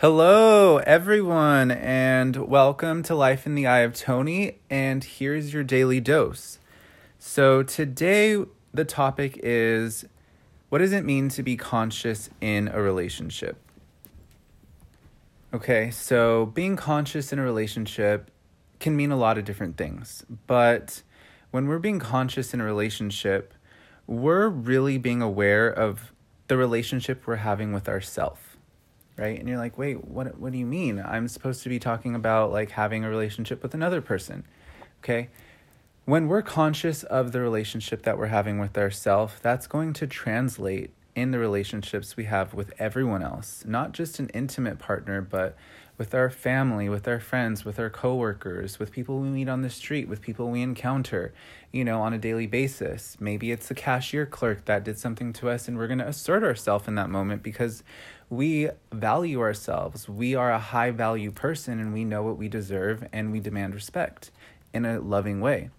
Hello, everyone, and welcome to Life in the Eye of Tony. And here's your daily dose. So, today the topic is what does it mean to be conscious in a relationship? Okay, so being conscious in a relationship can mean a lot of different things, but when we're being conscious in a relationship, we're really being aware of the relationship we're having with ourselves right? And you're like, wait, what? What do you mean? I'm supposed to be talking about like having a relationship with another person, okay? When we're conscious of the relationship that we're having with ourselves, that's going to translate in the relationships we have with everyone else, not just an intimate partner, but with our family, with our friends, with our coworkers, with people we meet on the street, with people we encounter, you know, on a daily basis. Maybe it's the cashier clerk that did something to us and we're going to assert ourselves in that moment because we value ourselves. We are a high value person and we know what we deserve and we demand respect in a loving way.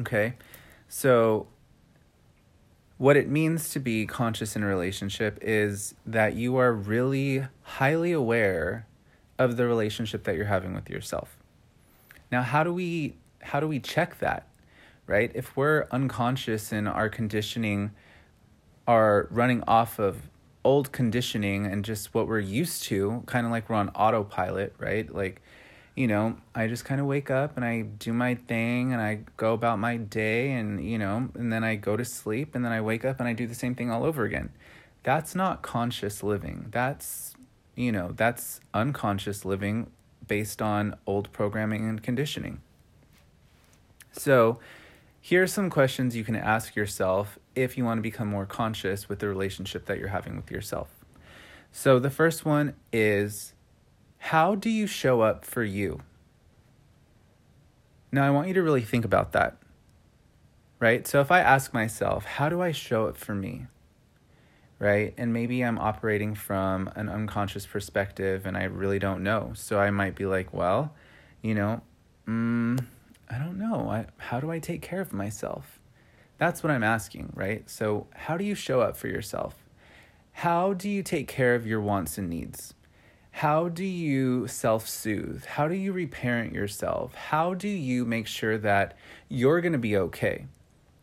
Okay? So what it means to be conscious in a relationship is that you are really highly aware of the relationship that you're having with yourself. Now, how do we how do we check that? Right? If we're unconscious and our conditioning are running off of old conditioning and just what we're used to, kind of like we're on autopilot, right? Like you know, I just kind of wake up and I do my thing and I go about my day and, you know, and then I go to sleep and then I wake up and I do the same thing all over again. That's not conscious living. That's, you know, that's unconscious living based on old programming and conditioning. So, here are some questions you can ask yourself if you want to become more conscious with the relationship that you're having with yourself. So, the first one is how do you show up for you? Now, I want you to really think about that, right? So, if I ask myself, how do I show up for me? Right? And maybe I'm operating from an unconscious perspective and I really don't know. So, I might be like, well, you know, mm, I don't know. I, how do I take care of myself? That's what I'm asking, right? So, how do you show up for yourself? How do you take care of your wants and needs? how do you self soothe? How do you reparent yourself? How do you make sure that you're going to be okay?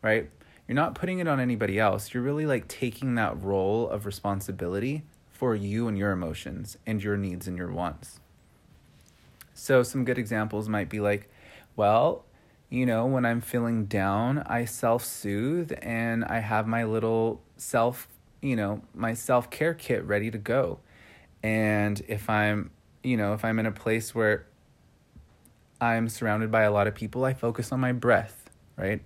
Right? You're not putting it on anybody else. You're really like taking that role of responsibility for you and your emotions and your needs and your wants. So, some good examples might be like, well, you know, when I'm feeling down, I self soothe and I have my little self, you know, my self care kit ready to go and if I'm, you know, if I'm in a place where I'm surrounded by a lot of people, I focus on my breath, right?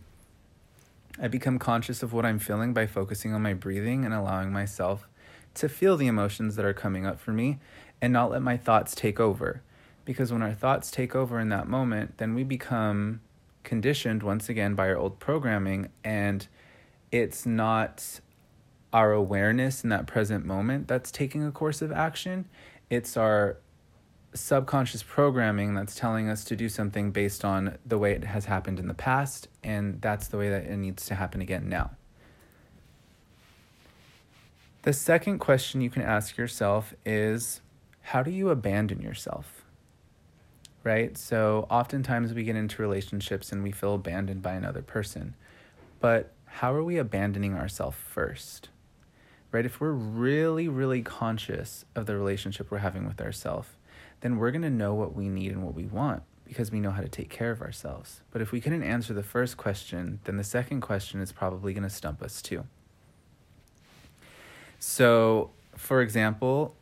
I become conscious of what I'm feeling by focusing on my breathing and allowing myself to feel the emotions that are coming up for me and not let my thoughts take over. Because when our thoughts take over in that moment, then we become conditioned once again by our old programming and it's not our awareness in that present moment that's taking a course of action. It's our subconscious programming that's telling us to do something based on the way it has happened in the past, and that's the way that it needs to happen again now. The second question you can ask yourself is how do you abandon yourself? Right? So, oftentimes we get into relationships and we feel abandoned by another person. But how are we abandoning ourselves first? right? If we're really, really conscious of the relationship we're having with ourselves, then we're going to know what we need and what we want because we know how to take care of ourselves. But if we couldn't answer the first question, then the second question is probably going to stump us too. So, for example,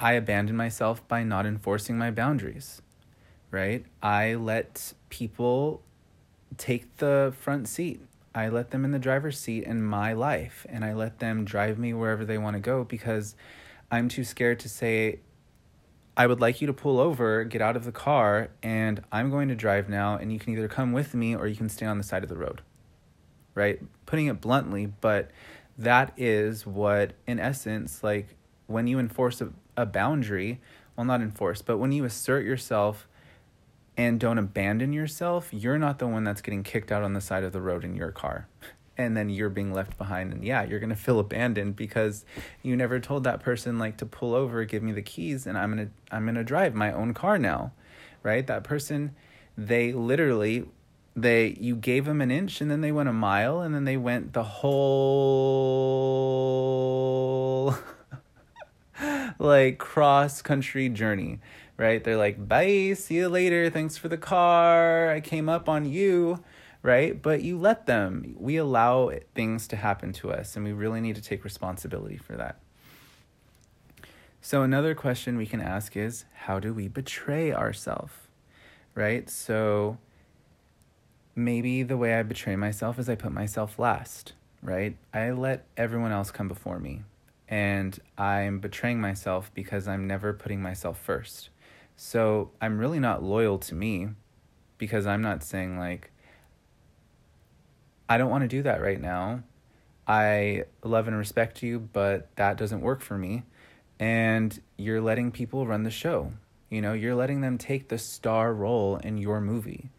I abandon myself by not enforcing my boundaries, right? I let people take the front seat I let them in the driver's seat in my life and I let them drive me wherever they want to go because I'm too scared to say, I would like you to pull over, get out of the car, and I'm going to drive now, and you can either come with me or you can stay on the side of the road. Right? Putting it bluntly, but that is what, in essence, like when you enforce a, a boundary, well, not enforce, but when you assert yourself and don't abandon yourself, you're not the one that's getting kicked out on the side of the road in your car. and then you're being left behind. And yeah you're going to feel abandoned because you never told that person like to pull over give me the keys and i'm going to i'm going to drive my own car now right? That person they literally they you gave them an inch and then they went a mile and then they went the whole like cross country journey right they're like bye see you later thanks for the car i came up on you right but you let them we allow things to happen to us and we really need to take responsibility for that so another question we can ask is how do we betray ourselves right so maybe the way I betray myself is I put myself last, right? I let everyone else come before me. And I'm betraying myself because I'm never putting myself first. So I'm really not loyal to me because I'm not saying, like, I don't want to do that right now. I love and respect you, but that doesn't work for me. And you're letting people run the show. You know, you're letting them take the star role in your movie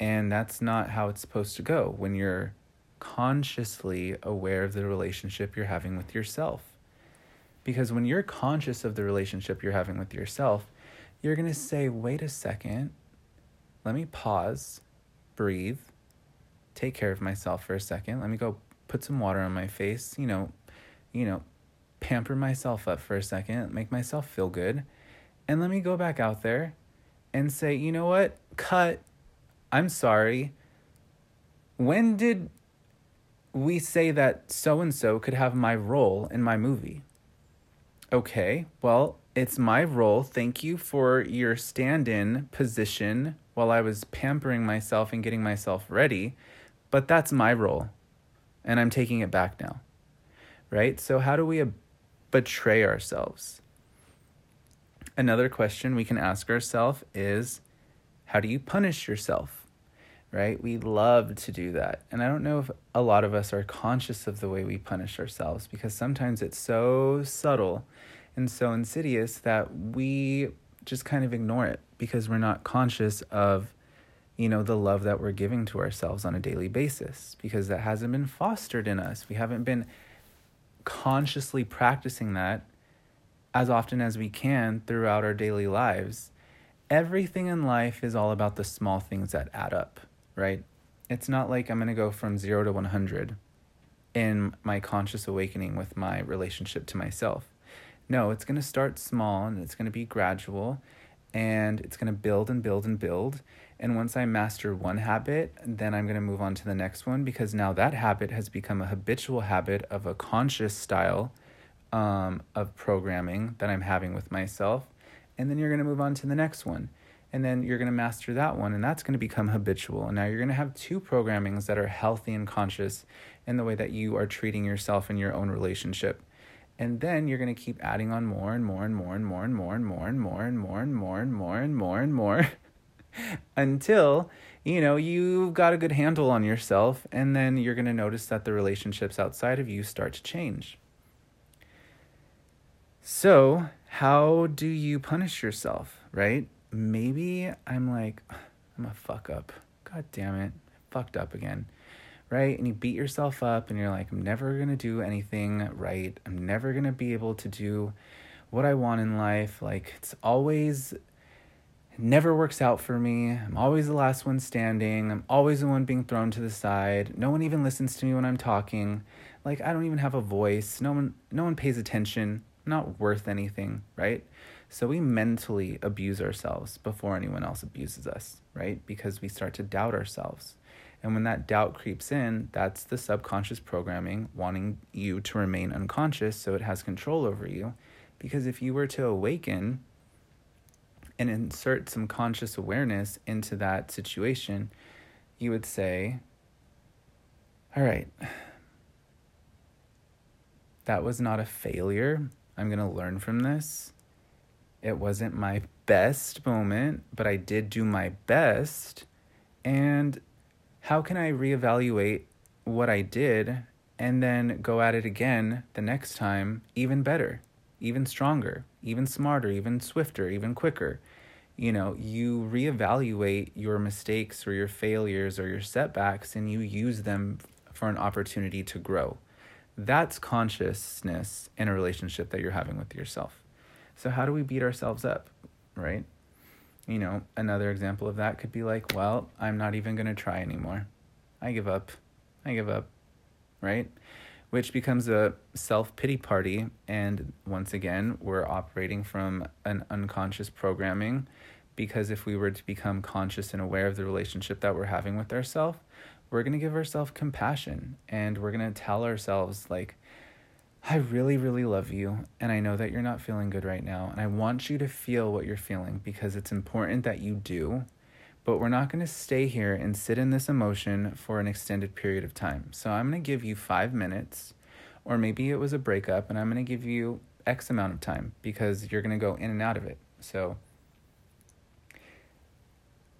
and that's not how it's supposed to go when you're consciously aware of the relationship you're having with yourself. Because when you're conscious of the relationship you're having with yourself, you're going to say, wait a second, let me pause, breathe, take care of myself for a second. Let me go put some water on my face, you know, you know, pamper myself up for a second, make myself feel good. And let me go back out there and say, you know what? Cut I'm sorry. When did we say that so and so could have my role in my movie? Okay, well, it's my role. Thank you for your stand in position while I was pampering myself and getting myself ready, but that's my role, and I'm taking it back now. Right? So, how do we betray ourselves? Another question we can ask ourselves is how do you punish yourself? right? We love to do that. And I don't know if a lot of us are conscious of the way we punish ourselves because sometimes it's so subtle and so insidious that we just kind of ignore it because we're not conscious of you know the love that we're giving to ourselves on a daily basis because that hasn't been fostered in us. We haven't been consciously practicing that as often as we can throughout our daily lives. Everything in life is all about the small things that add up right? It's not like I'm going to go from 0 to 100 in my conscious awakening with my relationship to myself. No, it's going to start small and it's going to be gradual and it's going to build and build and build. And once I master one habit, then I'm going to move on to the next one because now that habit has become a habitual habit of a conscious style um, of programming that I'm having with myself. And then you're going to move on to the next one and then you're going to master that one and that's going to become habitual and now you're going to have two programmings that are healthy and conscious in the way that you are treating yourself in your own relationship and then you're going to keep adding on more and more and more and more and more and more and more and more and more and more and more and more until you know you've got a good handle on yourself and then you're going to notice that the relationships outside of you start to change so how do you punish yourself right maybe I'm like, I'm a fuck up. God damn it. fucked up again. Right? And you beat yourself up and you're like, I'm never going to do anything right. I'm never going to be able to do what I want in life. Like, it's always, never works out for me. I'm always the last one standing. I'm always the one being thrown to the side. No one even listens to me when I'm talking. Like, I don't even have a voice. No one, no one pays attention. Not worth anything, right? So we mentally abuse ourselves before anyone else abuses us, right? Because we start to doubt ourselves. And when that doubt creeps in, that's the subconscious programming wanting you to remain unconscious so it has control over you. Because if you were to awaken and insert some conscious awareness into that situation, you would say, All right, that was not a failure. I'm going to learn from this. It wasn't my best moment, but I did do my best. And how can I reevaluate what I did and then go at it again the next time even better, even stronger, even smarter, even swifter, even quicker? You know, you reevaluate your mistakes or your failures or your setbacks and you use them for an opportunity to grow. That's consciousness in a relationship that you're having with yourself. So, how do we beat ourselves up, right? You know, another example of that could be like, well, I'm not even going to try anymore. I give up. I give up, right? Which becomes a self pity party. And once again, we're operating from an unconscious programming because if we were to become conscious and aware of the relationship that we're having with ourselves, we're going to give ourselves compassion and we're going to tell ourselves, like, I really, really love you, and I know that you're not feeling good right now, and I want you to feel what you're feeling because it's important that you do. But we're not going to stay here and sit in this emotion for an extended period of time. So I'm going to give you five minutes, or maybe it was a breakup, and I'm going to give you X amount of time because you're going to go in and out of it. So,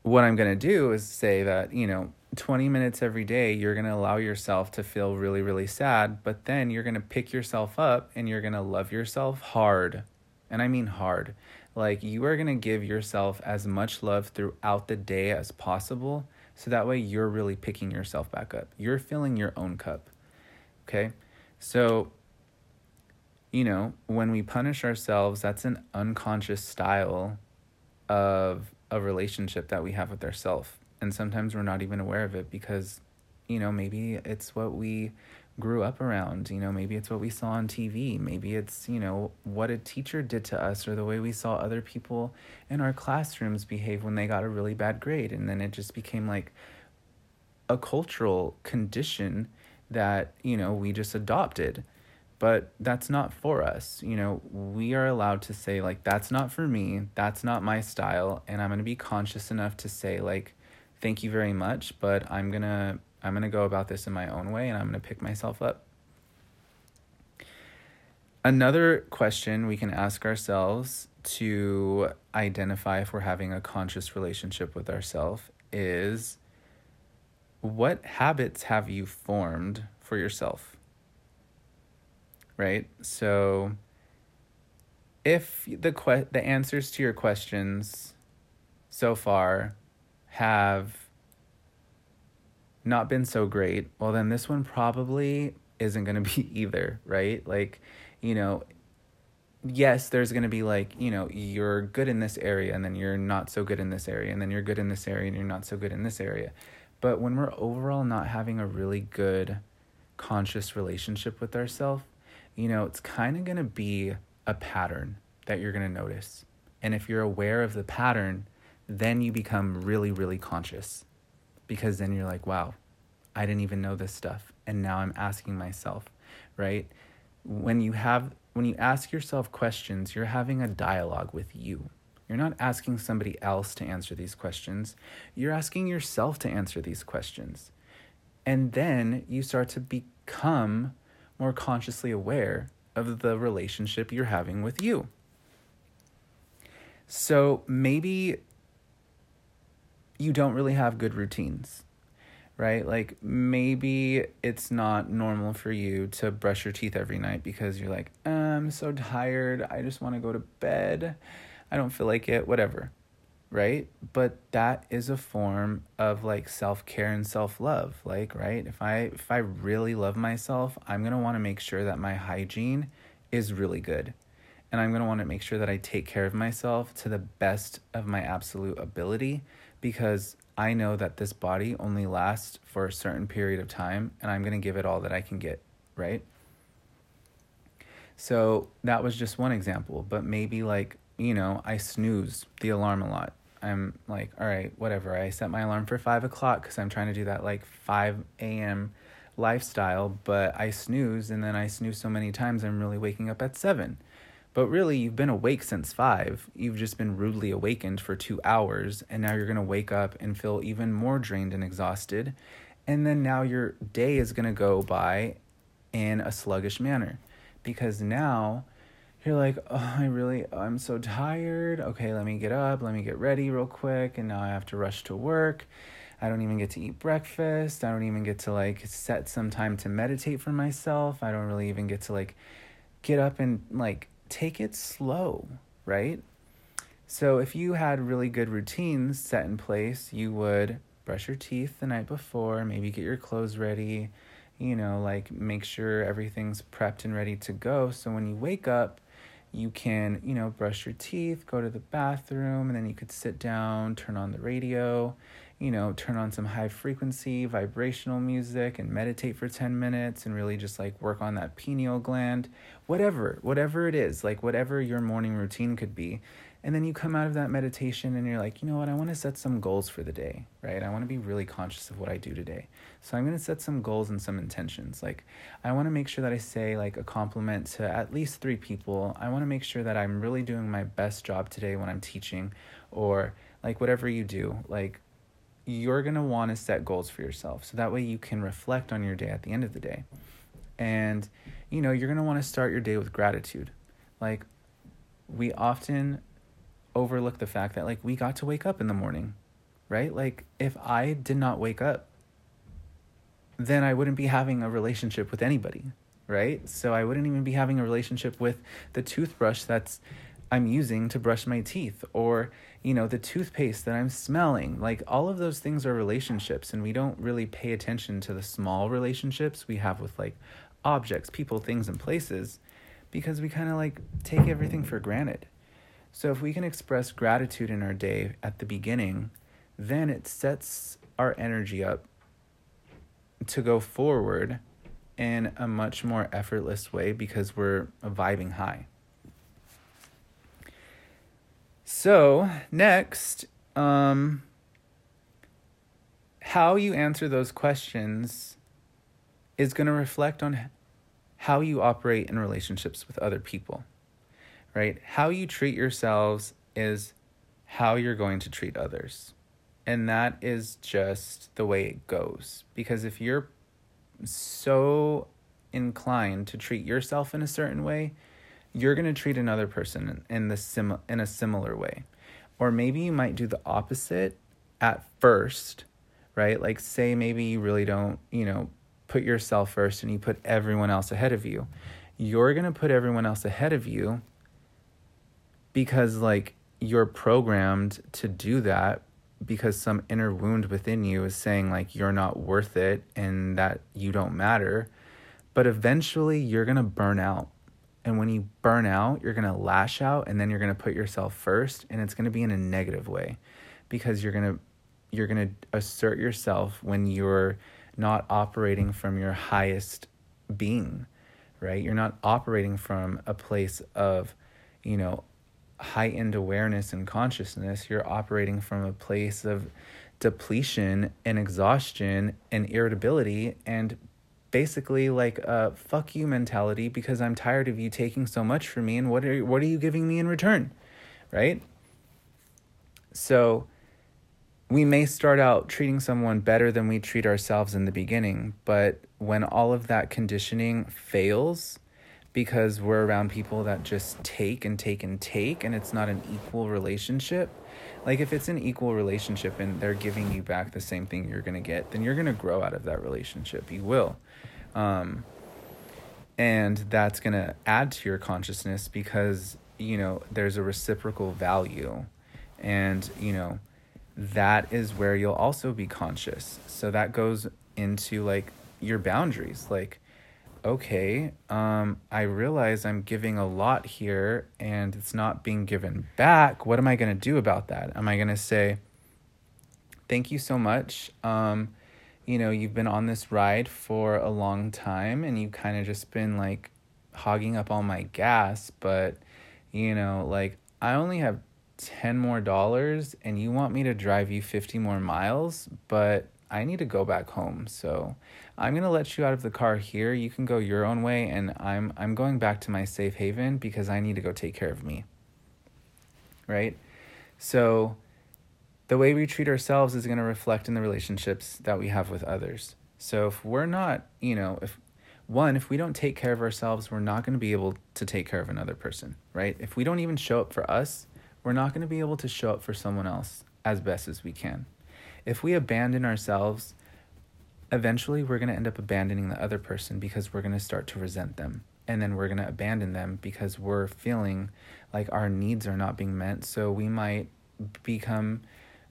what I'm going to do is say that, you know, 20 minutes every day, you're going to allow yourself to feel really, really sad, but then you're going to pick yourself up and you're going to love yourself hard. And I mean hard. Like you are going to give yourself as much love throughout the day as possible. So that way you're really picking yourself back up. You're filling your own cup. Okay. So, you know, when we punish ourselves, that's an unconscious style of a relationship that we have with ourselves and sometimes we're not even aware of it because you know maybe it's what we grew up around you know maybe it's what we saw on TV maybe it's you know what a teacher did to us or the way we saw other people in our classrooms behave when they got a really bad grade. And then it just became like a cultural condition that you know we just adopted but that's not for us you know we are allowed to say like that's not for me that's not my style and i'm going to be conscious enough to say like thank you very much, but I'm to I'm going to go about this in my own way and I'm going to pick myself up. Another question we can ask ourselves to identify if we're having a conscious relationship with ourselves is what habits have you formed for yourself? Right? So if the que- the answers to your questions so far have not been so great, well, then this one probably isn't going to be either, right? Like, you know, yes, there's going to be like, you know, you're good in this area and then you're not so good in this area, and then you're good in this area and you're not so good in this area. But when we're overall not having a really good conscious relationship with ourselves, you know, it's kind of going to be a pattern that you're going to notice. And if you're aware of the pattern, then you become really, really conscious because then you're like, wow, I didn't even know this stuff. And now I'm asking myself, right? When you have, when you ask yourself questions, you're having a dialogue with you. You're not asking somebody else to answer these questions. You're asking yourself to answer these questions. And then you start to become more consciously aware of the relationship you're having with you. So maybe you don't really have good routines, right? Like maybe it's not normal for you to brush your teeth every night because you're like, I'm so tired. I just want to go to bed. I don't feel like it, whatever, right? But that is a form of like self-care and self-love. Like, right? If I if I really love myself, I'm going to want to make sure that my hygiene is really good. And I'm going to want to make sure that I take care of myself to the best of my absolute ability because I know that this body only lasts for a certain period of time and I'm going to give it all that I can get, right? So that was just one example, but maybe like, you know, I snooze the alarm a lot. I'm like, all right, whatever. I set my alarm for five o'clock because I'm trying to do that like 5 a.m. lifestyle, but I snooze and then I snooze so many times I'm really waking up at seven. But really, you've been awake since five. You've just been rudely awakened for two hours, and now you're gonna wake up and feel even more drained and exhausted. And then now your day is gonna go by in a sluggish manner because now you're like, oh, I really, I'm so tired. Okay, let me get up, let me get ready real quick, and now I have to rush to work. I don't even get to eat breakfast. I don't even get to like set some time to meditate for myself. I don't really even get to like get up and like take it slow, right? So if you had really good routines set in place, you would brush your teeth the night before, maybe get your clothes ready, you know, like make sure everything's prepped and ready to go. So when you wake up, you can, you know, brush your teeth, go to the bathroom, and then you could sit down, turn on the radio, you know, turn on some high frequency vibrational music and meditate for 10 minutes and really just like work on that pineal gland, whatever, whatever it is, like whatever your morning routine could be. And then you come out of that meditation and you're like, you know what, I want to set some goals for the day, right? I want to be really conscious of what I do today. So I'm going to set some goals and some intentions. Like, I want to make sure that I say like a compliment to at least three people. I want to make sure that I'm really doing my best job today when I'm teaching or like whatever you do. Like, you're going to want to set goals for yourself. So that way you can reflect on your day at the end of the day. And, you know, you're going to want to start your day with gratitude. Like, we often overlook the fact that like we got to wake up in the morning, right? Like if I did not wake up, then I wouldn't be having a relationship with anybody, right? So I wouldn't even be having a relationship with the toothbrush that's I'm using to brush my teeth or, you know, the toothpaste that I'm smelling. Like all of those things are relationships and we don't really pay attention to the small relationships we have with like objects, people, things and places because we kind of like take everything for granted. So if we can express gratitude in our day at the beginning, then it sets our energy up to go forward in a much more effortless way because we're vibing high. So, next, um, how you answer those questions is going to reflect on how you operate in relationships with other people right? How you treat yourselves is how you're going to treat others. And that is just the way it goes. Because if you're so inclined to treat yourself in a certain way, you're going to treat another person in the sim- in a similar way. Or maybe you might do the opposite at first, right? Like say maybe you really don't, you know, put yourself first and you put everyone else ahead of you. You're going to put everyone else ahead of you because like you're programmed to do that because some inner wound within you is saying like you're not worth it and that you don't matter. But eventually you're going to burn out. And when you burn out you're going to lash out and then you're going to put yourself first and it's going to be in a negative way because you're going to you're going to assert yourself when you're not operating from your highest being right? You're not operating from a place of you know heightened awareness and consciousness, you're operating from a place of depletion and exhaustion and irritability and basically like a fuck you mentality because I'm tired of you taking so much from me and what are what are you giving me in return? Right? So we may start out treating someone better than we treat ourselves in the beginning, but when all of that conditioning fails, because we're around people that just take and take and take and it's not an equal relationship. Like if it's an equal relationship and they're giving you back the same thing you're going to get then you're going to grow out of that relationship. You will. Um, and that's going to add to your consciousness because you know there's a reciprocal value. And you know that is where you'll also be conscious. So that goes into like your boundaries. Like okay, um, I realize I'm giving a lot here and it's not being given back. What am I going to do about that? Am I going to say, thank you so much? Um, you know, you've been on this ride for a long time and you've kind of just been like hogging up all my gas, but, you know, like I only have 10 more dollars and you want me to drive you 50 more miles, but I need to go back home. So I'm to let you out of the car here. You can go your own way and I'm I'm going back to my safe haven because I need to go take care of me. Right? So the way we treat ourselves is to reflect in the relationships that we have with others. So if we're not, you know, if one, if we don't take care of ourselves, we're not going to be able to take care of another person, right? If we don't even show up for us, we're not going to be able to show up for someone else as best as we can if we abandon ourselves, eventually we're going to end up abandoning the other person because we're going to start to resent them. And then we're going to abandon them because we're feeling like our needs are not being met. So we might become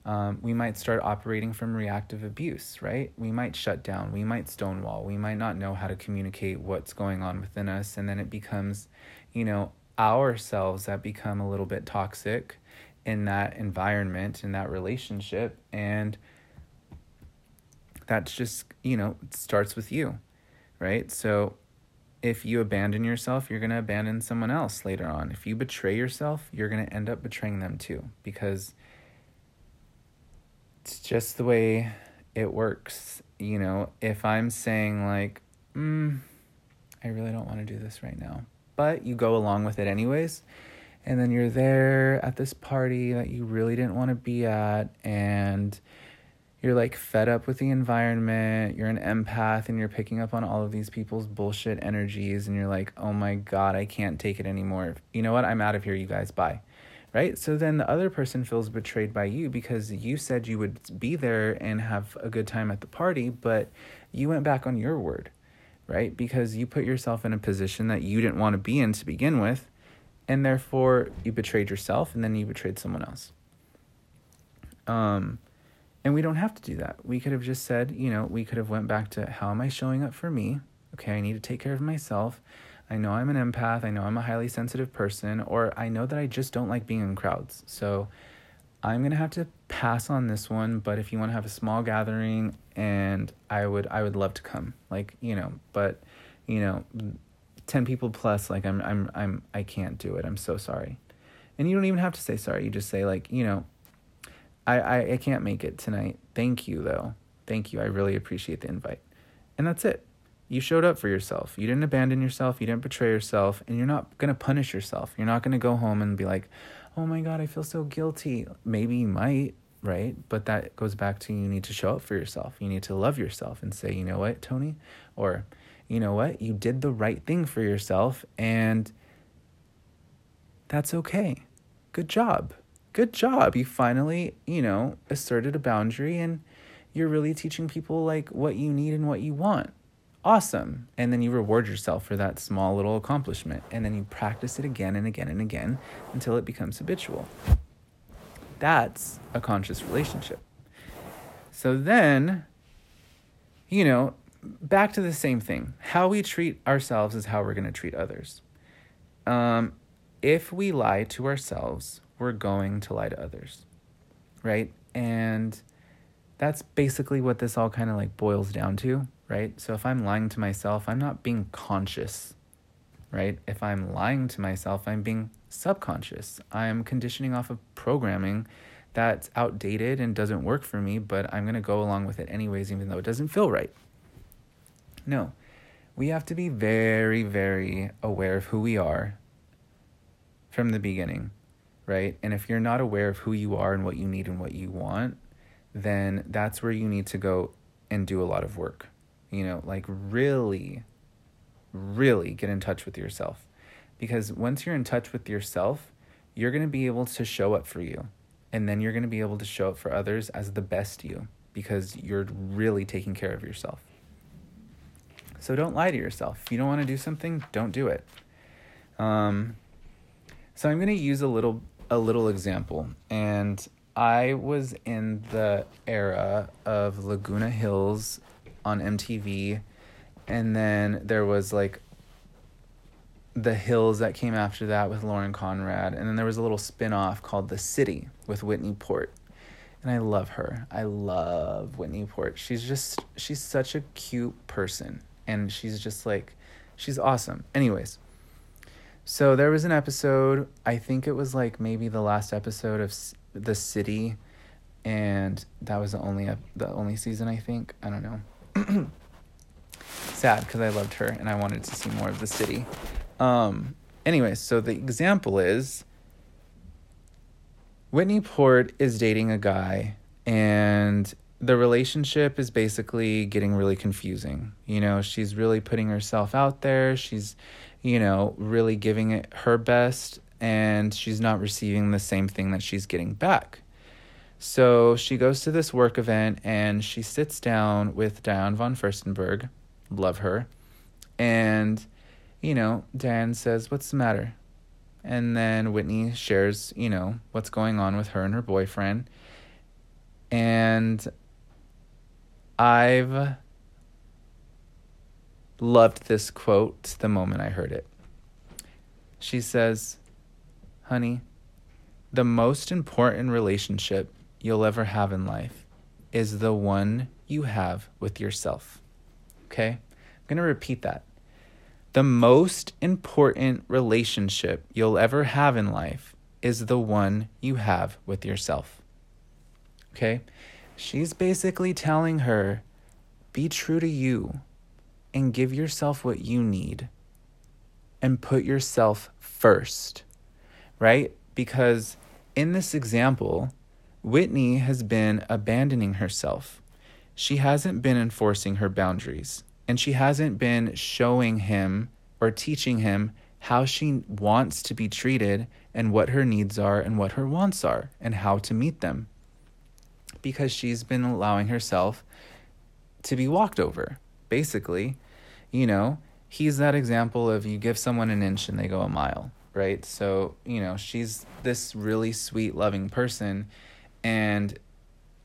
Um, we might start operating from reactive abuse, right? We might shut down, we might stonewall, we might not know how to communicate what's going on within us, and then it becomes, you know, ourselves that become a little bit toxic in that environment, in that relationship, and that's just, you know, starts with you, right? So if you abandon yourself, you're going to abandon someone else later on. If you betray yourself, you're going to end up betraying them too because it's just the way it works. You know, if I'm saying, like, mm, I really don't want to do this right now, but you go along with it anyways, and then you're there at this party that you really didn't want to be at, and you're like fed up with the environment, you're an empath, and you're picking up on all of these people's bullshit energies, and you're like, oh my God, I can't take it anymore. You know what? I'm out of here, you guys. Bye right? So then the other person feels betrayed by you because you said you would be there and have a good time at the party, but you went back on your word, right? Because you put yourself in a position that you didn't want to be in to begin with, and therefore you betrayed yourself and then you betrayed someone else. Um and we don't have to do that. We could have just said, you know, we could have went back to how am I showing up for me? Okay, I need to take care of myself. I know I'm an empath, I know I'm a highly sensitive person, or I know that I just don't like being in crowds. So I'm going to have to pass on this one, but if you want to have a small gathering and I would I would love to come. Like, you know, but you know, 10 people plus like I'm I'm I'm I can't do it. I'm so sorry. And you don't even have to say sorry. You just say like, you know, I I, I can't make it tonight. Thank you though. Thank you. I really appreciate the invite. And that's it you showed up for yourself. You didn't abandon yourself. You didn't betray yourself. And you're not going to punish yourself. You're not going to go home and be like, oh my God, I feel so guilty. Maybe you might, right? But that goes back to you need to show up for yourself. You need to love yourself and say, you know what, Tony? Or, you know what? You did the right thing for yourself. And that's okay. Good job. Good job. You finally, you know, asserted a boundary and you're really teaching people like what you need and what you want awesome. And then you reward yourself for that small little accomplishment. And then you practice it again and again and again until it becomes habitual. That's a conscious relationship. So then, you know, back to the same thing. How we treat ourselves is how we're going to treat others. Um, if we lie to ourselves, we're going to lie to others, right? And that's basically what this all kind of like boils down to right? So if I'm lying to myself, I'm not being conscious, right? If I'm lying to myself, I'm being subconscious. I'm conditioning off of programming that's outdated and doesn't work for me, but I'm going to go along with it anyways, even though it doesn't feel right. No, we have to be very, very aware of who we are from the beginning, right? And if you're not aware of who you are and what you need and what you want, then that's where you need to go and do a lot of work you know, like really, really get in touch with yourself. Because once you're in touch with yourself, you're going to be able to show up for you. And then you're going to be able to show up for others as the best you because you're really taking care of yourself. So don't lie to yourself. If you don't want to do something, don't do it. Um, so I'm going to use a little a little example, and I was in the era of Laguna Hills on MTV, and then there was like the Hills that came after that with Lauren Conrad, and then there was a little spin-off called The City with Whitney Port. And I love her. I love Whitney Port. She's just she's such a cute person and she's just like she's awesome. Anyways, so there was an episode, I think it was like maybe the last episode of The City and that was the only the only season I think. I don't know. Sad because I loved her and I wanted to see more of the city. Um, anyway, so the example is Whitney Port is dating a guy and the relationship is basically getting really confusing. You know, she's really putting herself out there. She's, you know, really giving it her best and she's not receiving the same thing that she's getting back. So she goes to this work event and she sits down with Diane von Furstenberg. Love her. And, you know, Diane says, What's the matter? And then Whitney shares, you know, what's going on with her and her boyfriend. And I've loved this quote the moment I heard it. She says, Honey, the most important relationship you'll ever have in life is the one you have with yourself. Okay? I'm going to repeat that. The most important relationship you'll ever have in life is the one you have with yourself. Okay? She's basically telling her be true to you and give yourself what you need and put yourself first, right? Because in this example, Whitney has been abandoning herself. She hasn't been enforcing her boundaries, and she hasn't been showing him or teaching him how she wants to be treated and what her needs are and what her wants are and how to meet them. Because she's been allowing herself to be walked over, basically. You know, he's that example of you give someone an inch and they go a mile, right? So, you know, she's this really sweet, loving person and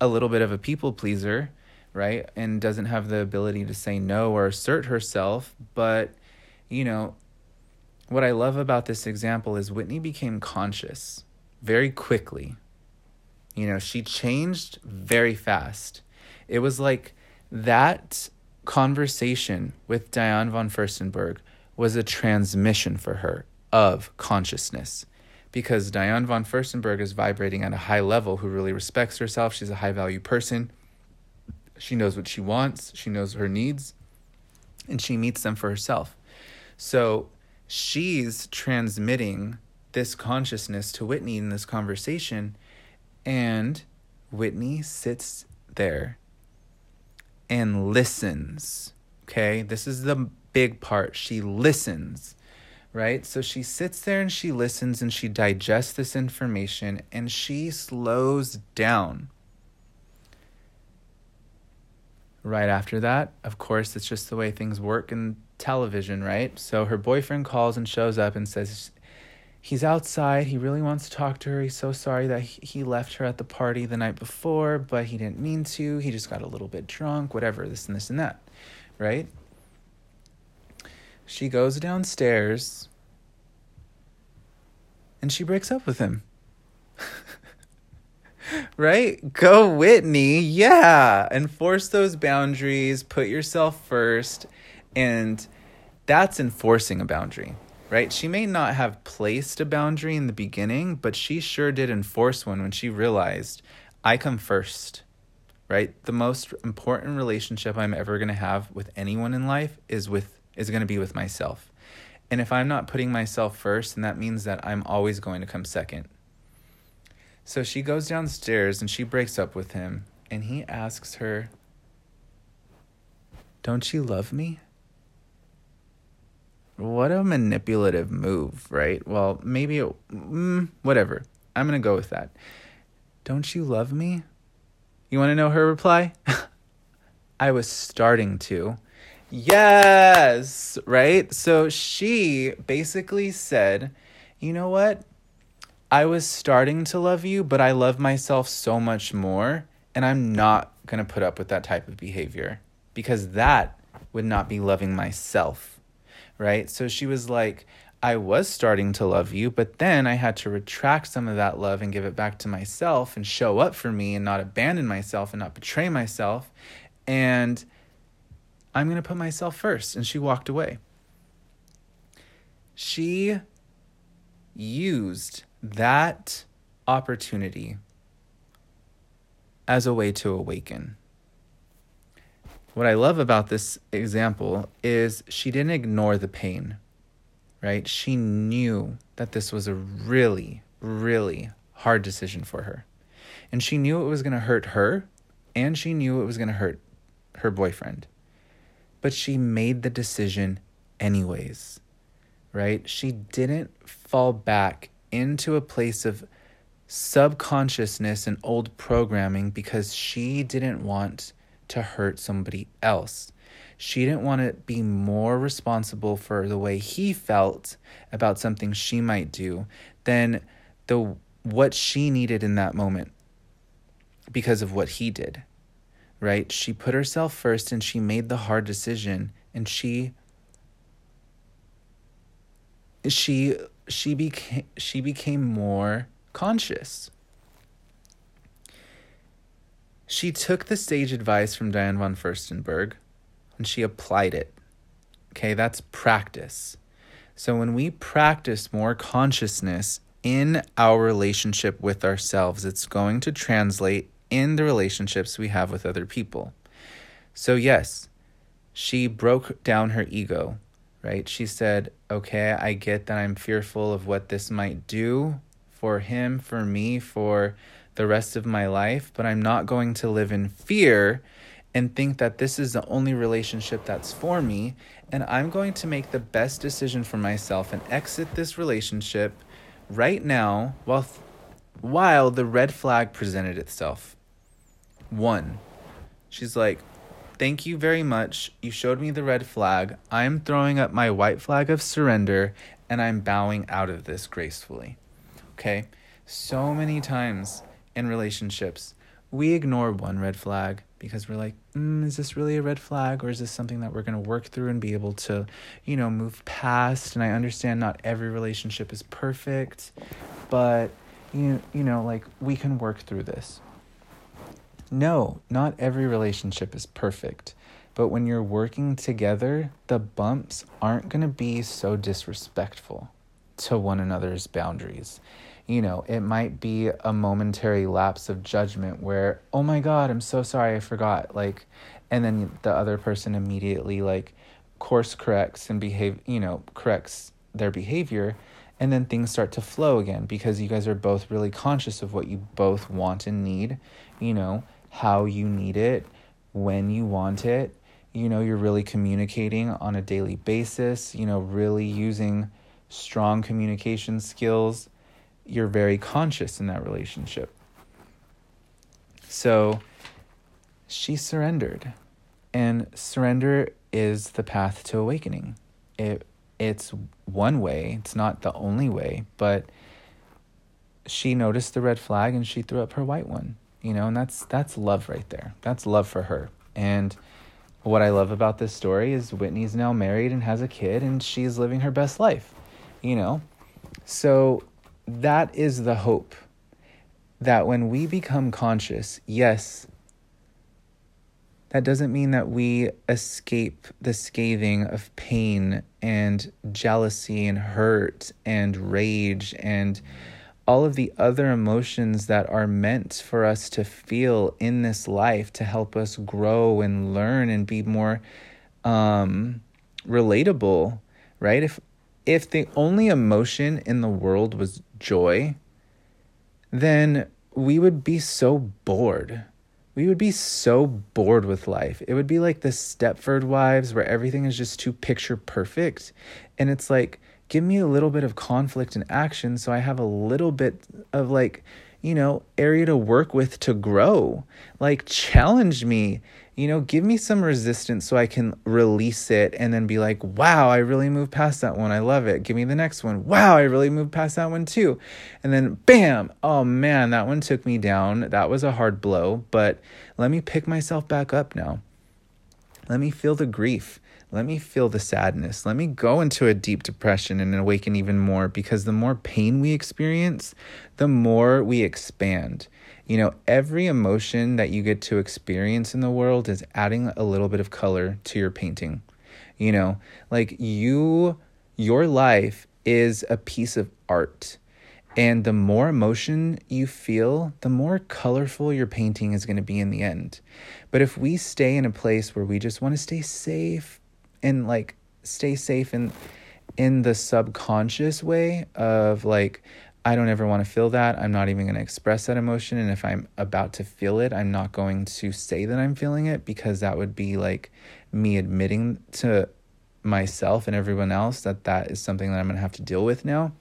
a little bit of a people pleaser, right? And doesn't have the ability to say no or assert herself. But, you know, what I love about this example is Whitney became conscious very quickly. You know, she changed very fast. It was like that conversation with Diane von Furstenberg was a transmission for her of consciousness because Diane von Furstenberg is vibrating at a high level who really respects herself. She's a high value person. She knows what she wants, she knows her needs, and she meets them for herself. So she's transmitting this consciousness to Whitney in this conversation, and Whitney sits there and listens. Okay, this is the big part. She listens, right? So she sits there and she listens and she digests this information and she slows down. Right after that, of course, it's just the way things work in television, right? So her boyfriend calls and shows up and says, he's outside. He really wants to talk to her. He's so sorry that he left her at the party the night before, but he didn't mean to. He just got a little bit drunk, whatever, this and this and that, right? She goes downstairs and she breaks up with him. right? Go Whitney. Yeah. Enforce those boundaries, put yourself first, and that's enforcing a boundary right? She may not have placed a boundary in the beginning, but she sure did enforce one when she realized I come first, right? The most important relationship I'm ever going to have with anyone in life is with is going to be with myself. And if I'm not putting myself first, then that means that I'm always going to come second. So she goes downstairs and she breaks up with him and he asks her, "Don't you love me?" What a manipulative move, right? Well, maybe it, mm, whatever. I'm going to go with that. Don't you love me? You want to know her reply? I was starting to. Yes, right? So she basically said, You know what? I was starting to love you, but I love myself so much more, and I'm not going to put up with that type of behavior because that would not be loving myself right? So she was like, I was starting to love you, but then I had to retract some of that love and give it back to myself and show up for me and not abandon myself and not betray myself. And I'm going to put myself first. And she walked away. She used that opportunity as a way to awaken. What I love about this example is she didn't ignore the pain, right? She knew that this was a really, really hard decision for her. And she knew it was going to hurt her, and she knew it was going to hurt her boyfriend. But she made the decision anyways, right? She didn't fall back into a place of subconsciousness and old programming because she didn't want to hurt somebody else. She didn't want to be more responsible for the way he felt about something she might do than the what she needed in that moment. because of what he did, right? She put herself first and she made the hard decision and she she she became she became more conscious. She took the sage advice from Diane von Furstenberg and she applied it. Okay, that's practice. So when we practice more consciousness in our relationship with ourselves, it's going to translate in the relationships we have with other people. So, yes, she broke down her ego, right? She said, Okay, I get that I'm fearful of what this might do for him, for me, for the rest of my life, but I'm not going to live in fear and think that this is the only relationship that's for me. And I'm going to make the best decision for myself and exit this relationship right now while, while the red flag presented itself. One, she's like, Thank you very much. You showed me the red flag. I'm throwing up my white flag of surrender and I'm bowing out of this gracefully. Okay? So many times in relationships, we ignore one red flag because we're like, mm, is this really a red flag or is this something that we're going to work through and be able to, you know, move past? And I understand not every relationship is perfect, but you you know, like we can work through this. No, not every relationship is perfect. But when you're working together, the bumps aren't going to be so disrespectful to one another's boundaries you know, it might be a momentary lapse of judgment where, oh my God, I'm so sorry, I forgot. Like, and then the other person immediately, like, course corrects and behave, you know, corrects their behavior. And then things start to flow again because you guys are both really conscious of what you both want and need, you know, how you need it, when you want it. You know, you're really communicating on a daily basis, you know, really using strong communication skills you're very conscious in that relationship. So she surrendered. And surrender is the path to awakening. It it's one way, it's not the only way, but she noticed the red flag and she threw up her white one. You know, and that's that's love right there. That's love for her. And what I love about this story is Whitney's now married and has a kid and she's living her best life. You know? So that is the hope that when we become conscious, yes, that doesn't mean that we escape the scathing of pain and jealousy and hurt and rage and all of the other emotions that are meant for us to feel in this life to help us grow and learn and be more um, relatable, right? If if the only emotion in the world was joy, then we would be so bored. We would be so bored with life. It would be like the Stepford Wives where everything is just too picture perfect. And it's like, give me a little bit of conflict and action so I have a little bit of like, you know, area to work with to grow. Like, challenge me you know, give me some resistance so I can release it and then be like, wow, I really moved past that one. I love it. Give me the next one. Wow, I really moved past that one too. And then bam, oh man, that one took me down. That was a hard blow, but let me pick myself back up now. Let me feel the grief. Let me feel the sadness. Let me go into a deep depression and awaken even more because the more pain we experience, the more we expand. You know, every emotion that you get to experience in the world is adding a little bit of color to your painting. You know, like you, your life is a piece of art. And the more emotion you feel, the more colorful your painting is going to be in the end. But if we stay in a place where we just want to stay safe and like stay safe in in the subconscious way of like I don't ever want to feel that. I'm not even going to express that emotion. And if I'm about to feel it, I'm not going to say that I'm feeling it because that would be like me admitting to myself and everyone else that that is something that I'm going to have to deal with now.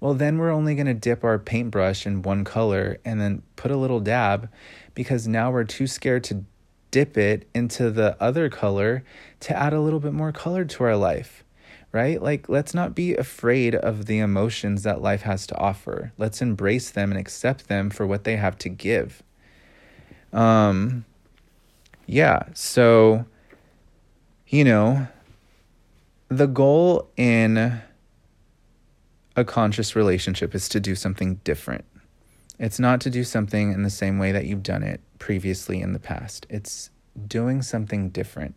Well, then we're only going to dip our paintbrush in one color and then put a little dab because now we're too scared to dip it into the other color to add a little bit more color to our life right? Like, let's not be afraid of the emotions that life has to offer. Let's embrace them and accept them for what they have to give. Um, yeah, so, you know, the goal in a conscious relationship is to do something different. It's not to do something in the same way that you've done it previously in the past. It's doing something different.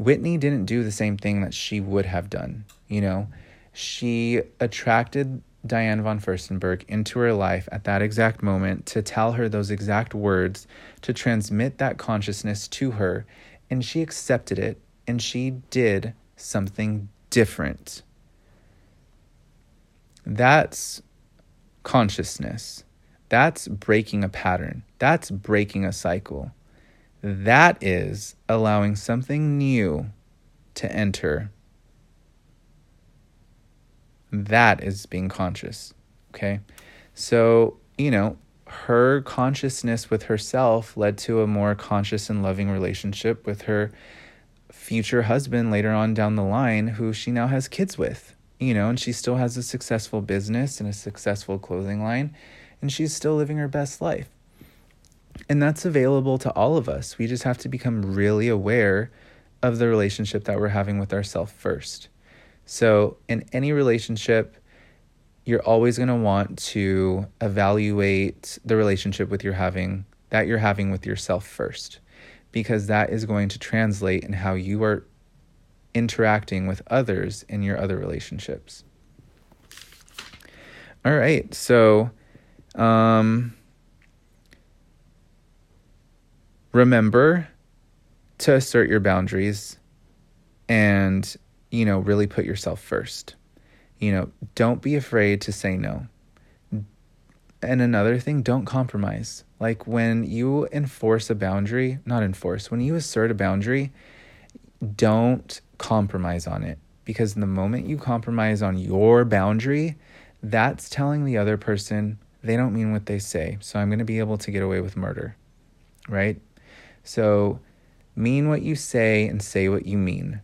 Whitney didn't do the same thing that she would have done. You know, she attracted Diane von Furstenberg into her life at that exact moment to tell her those exact words, to transmit that consciousness to her, and she accepted it and she did something different. That's consciousness. That's breaking a pattern. That's breaking a cycle. That is allowing something new to enter. That is being conscious. Okay. So, you know, her consciousness with herself led to a more conscious and loving relationship with her future husband later on down the line, who she now has kids with, you know, and she still has a successful business and a successful clothing line, and she's still living her best life. And that's available to all of us. We just have to become really aware of the relationship that we're having with ourselves first. So, in any relationship, you're always going to want to evaluate the relationship with you're having that you're having with yourself first because that is going to translate in how you are interacting with others in your other relationships. All right. So, um remember to assert your boundaries and, you know, really put yourself first. You know, don't be afraid to say no. And another thing, don't compromise. Like when you enforce a boundary, not enforce, when you assert a boundary, don't compromise on it. Because the moment you compromise on your boundary, that's telling the other person they don't mean what they say. So I'm going to be able to get away with murder. Right? So mean what you say and say what you mean.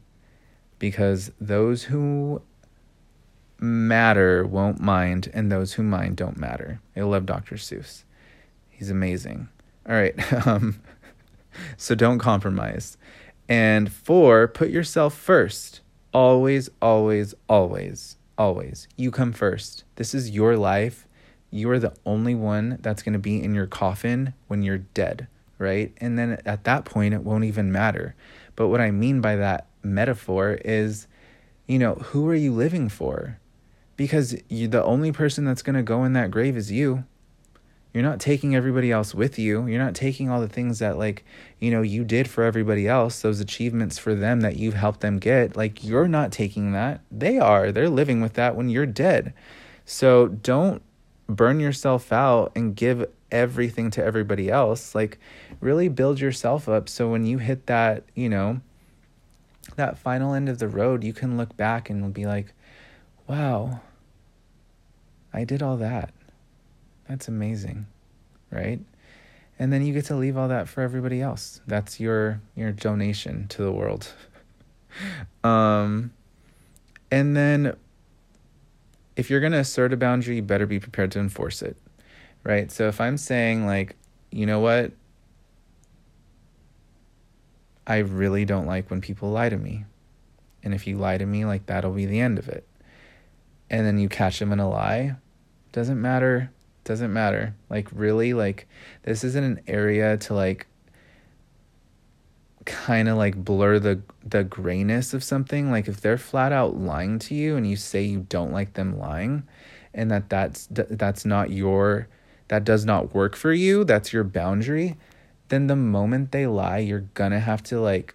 Because those who matter won't mind, and those who mind don't matter. I love Dr. Seuss. He's amazing. All right. Um, so don't compromise. And four, put yourself first. Always, always, always, always. You come first. This is your life. You are the only one that's going to be in your coffin when you're dead right? And then at that point, it won't even matter. But what I mean by that metaphor is, you know, who are you living for? Because you, the only person that's going to go in that grave is you. You're not taking everybody else with you. You're not taking all the things that, like, you know, you did for everybody else, those achievements for them that you've helped them get. Like, you're not taking that. They are. They're living with that when you're dead. So don't burn yourself out and give everything to everybody else. Like, really build yourself up so when you hit that, you know, that final end of the road, you can look back and be like, wow, I did all that. That's amazing, right? And then you get to leave all that for everybody else. That's your your donation to the world. um and then if you're going to assert a boundary, you better be prepared to enforce it. Right? So if I'm saying like, you know what? I really don't like when people lie to me. And if you lie to me, like that'll be the end of it. And then you catch them in a lie, doesn't matter. Doesn't matter. Like, really, like, this isn't an area to like kind of like blur the the grayness of something like if they're flat out lying to you and you say you don't like them lying and that that's that's not your that does not work for you that's your boundary then the moment they lie, you're gonna have to like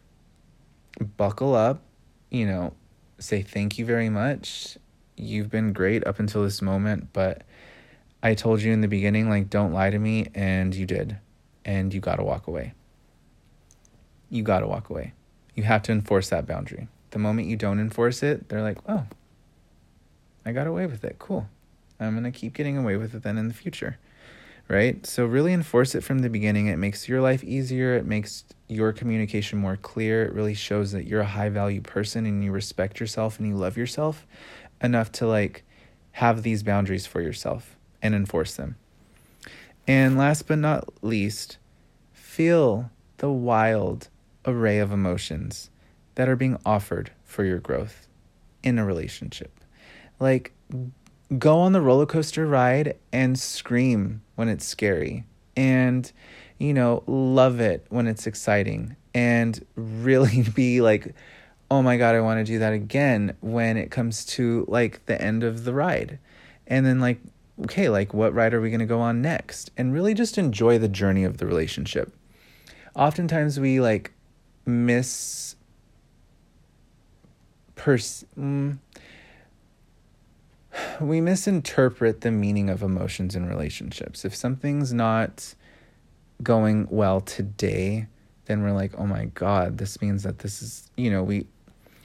buckle up, you know, say thank you very much. You've been great up until this moment, but I told you in the beginning, like, don't lie to me, and you did. And you gotta walk away. You gotta walk away. You have to enforce that boundary. The moment you don't enforce it, they're like, oh, I got away with it. Cool. I'm gonna keep getting away with it then in the future right? So really enforce it from the beginning. It makes your life easier, it makes your communication more clear. It really shows that you're a high value person and you respect yourself and you love yourself enough to like have these boundaries for yourself and enforce them. And last but not least, feel the wild array of emotions that are being offered for your growth in a relationship. Like, go on the roller coaster ride and scream when it's scary. And, you know, love it when it's exciting. And really be like, oh my God, I want to do that again when it comes to like the end of the ride. And then, like, okay, like, what ride are we going to go on next? And really just enjoy the journey of the relationship. Oftentimes, we like miss pers- mm, we misinterpret the meaning of emotions in relationships. If something's not going well today, then we're like, "Oh my god, this means that this is, you know, we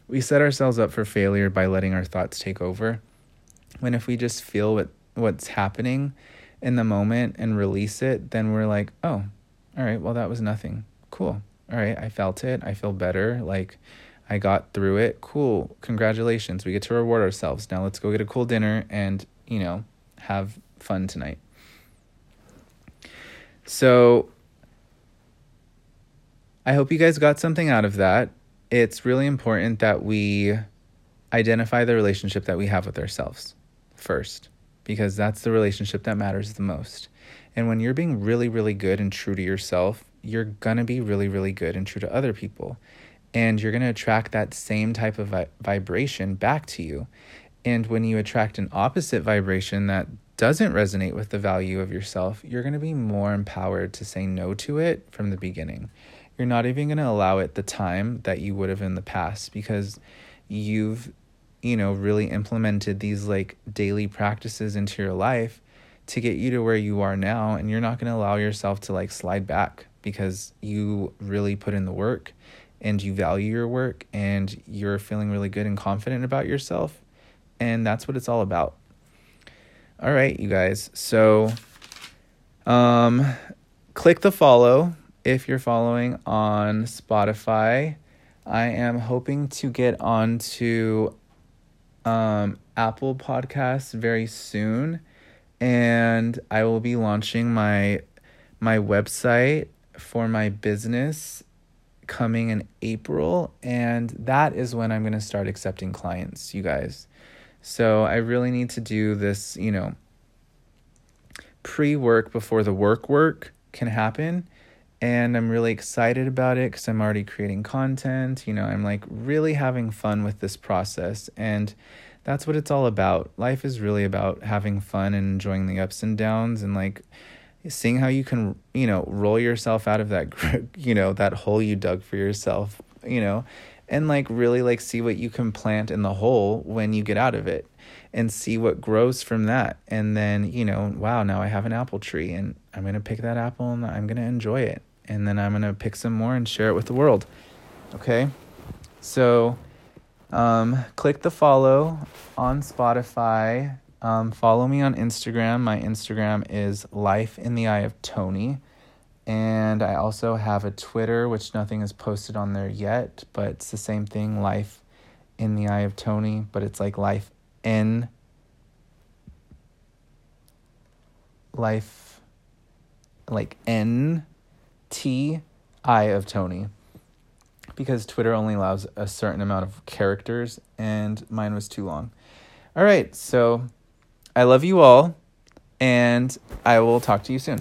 we set ourselves up for failure by letting our thoughts take over." When if we just feel what what's happening in the moment and release it, then we're like, "Oh, all right, well that was nothing. Cool. All right, I felt it. I feel better. Like I got through it. Cool. Congratulations. We get to reward ourselves. Now let's go get a cool dinner and, you know, have fun tonight. So I hope you guys got something out of that. It's really important that we identify the relationship that we have with ourselves first, because that's the relationship that matters the most. And when you're being really, really good and true to yourself, you're gonna be really, really good and true to other people and you're going to attract that same type of vi- vibration back to you. And when you attract an opposite vibration that doesn't resonate with the value of yourself, you're going to be more empowered to say no to it from the beginning. You're not even going to allow it the time that you would have in the past because you've, you know, really implemented these like daily practices into your life to get you to where you are now. And you're not going to allow yourself to like slide back because you really put in the work and you value your work and you're feeling really good and confident about yourself. And that's what it's all about. All right, you guys. So um click the follow if you're following on Spotify. I am hoping to get onto um Apple Podcasts very soon and I will be launching my my website for my business coming in April, and that is when I'm going to start accepting clients, you guys. So I really need to do this, you know, pre work before the work work can happen. And I'm really excited about it because I'm already creating content. You know, I'm like really having fun with this process. And that's what it's all about. Life is really about having fun and enjoying the ups and downs and like seeing how you can you know roll yourself out of that you know that hole you dug for yourself you know and like really like see what you can plant in the hole when you get out of it and see what grows from that. And then you know wow now i have an apple tree and i'm going to pick that apple and i'm going to enjoy it. And then i'm going to pick some more and share it with the world. Okay? So um, click the follow on spotify um, follow me on Instagram. My Instagram is Life in the Eye of Tony. And I also have a Twitter, which nothing is posted on there yet, but it's the same thing, Life in the Eye of Tony, but it's like Life in Life like N T I of Tony. Because Twitter only allows a certain amount of characters and mine was too long. All right, so I love you all, and I will talk to you soon.